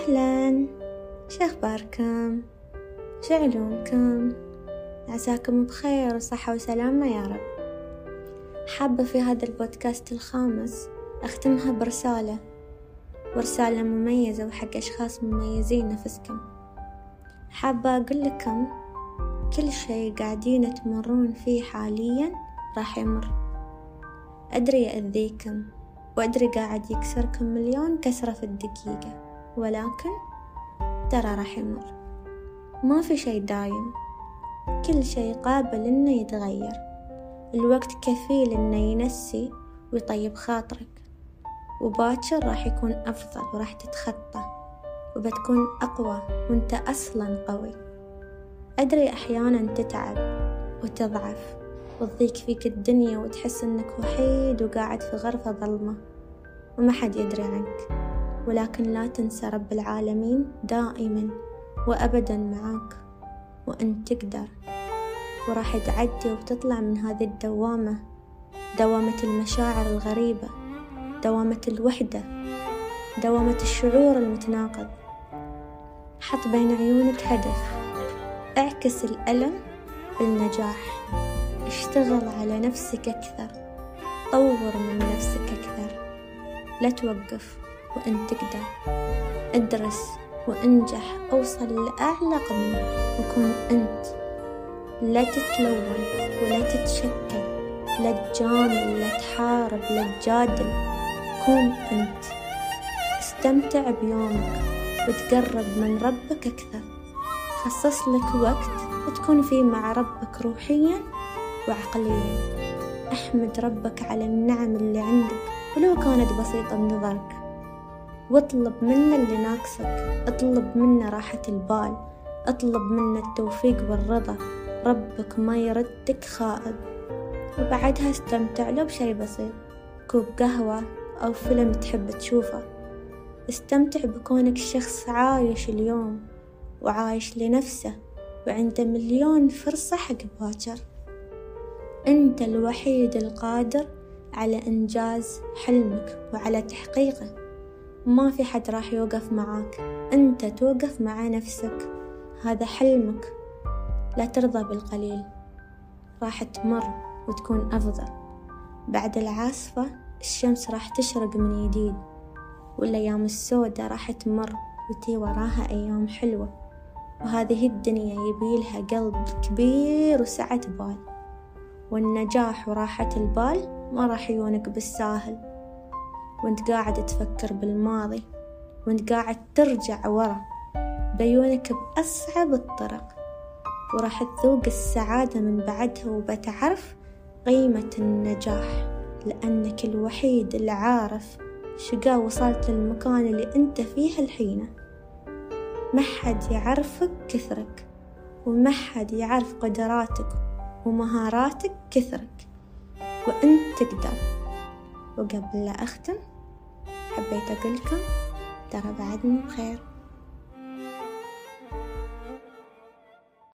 أهلا. شو أخباركم؟ شو علومكم؟ عساكم بخير وصحة وسلامة يا رب. حابة في هذا البودكاست الخامس أختمها برسالة. ورسالة مميزة وحق أشخاص مميزين نفسكم. حابة أقول لكم كل شي قاعدين تمرون فيه حاليا راح يمر. أدري يأذيكم وأدري قاعد يكسركم مليون كسرة في الدقيقة. ولكن ترى راح يمر. ما في شي دايم. كل شي قابل إنه يتغير. الوقت كفيل إنه ينسي ويطيب خاطرك. وباكر راح يكون أفضل وراح تتخطى. وبتكون أقوى وأنت أصلا قوي. أدري أحيانا تتعب وتضعف وتضيق فيك الدنيا وتحس إنك وحيد وقاعد في غرفة ظلمة. وما حد يدري عنك. ولكن لا تنسى رب العالمين دائما وأبدا معاك وأنت تقدر. وراح تعدي وتطلع من هذه الدوامة دوامة المشاعر الغريبة دوامة الوحدة دوامة الشعور المتناقض. حط بين عيونك هدف. اعكس الألم بالنجاح. اشتغل على نفسك أكثر. طور من نفسك أكثر. لا توقف. وأنت تقدر أدرس وأنجح أوصل لأعلى قمة وكون أنت. لا تتلون ولا تتشكل لا تجامل لا تحارب لا تجادل. كون أنت. استمتع بيومك وتقرب من ربك أكثر. خصص لك وقت تكون فيه مع ربك روحيا وعقليا. أحمد ربك على النعم اللي عندك ولو كانت بسيطة بنظرك. واطلب منه اللي ناقصك اطلب منه راحة البال. اطلب منه التوفيق والرضا. ربك ما يردك خائب. وبعدها استمتع لو بشي بسيط. كوب قهوة أو فيلم تحب تشوفه. استمتع بكونك شخص عايش اليوم وعايش لنفسه وعنده مليون فرصة حق باكر. أنت الوحيد القادر على إنجاز حلمك وعلى تحقيقه. ما في حد راح يوقف معاك. أنت توقف مع نفسك. هذا حلمك. لا ترضى بالقليل. راح تمر وتكون أفضل. بعد العاصفة الشمس راح تشرق من جديد والأيام السوداء راح تمر وتي وراها أيام حلوة. وهذه الدنيا يبيلها قلب كبير وسعة بال. والنجاح وراحة البال ما راح يونك بالساهل. وانت قاعد تفكر بالماضي وانت قاعد ترجع ورا بعيونك بأصعب الطرق. وراح تذوق السعادة من بعدها وبتعرف قيمة النجاح لأنك الوحيد اللي عارف شقا وصلت للمكان اللي أنت فيه الحين. ما حد يعرفك كثرك وما حد يعرف قدراتك ومهاراتك كثرك. وأنت تقدر وقبل لا أختم حبيت أقولكم ترى بعدني بخير.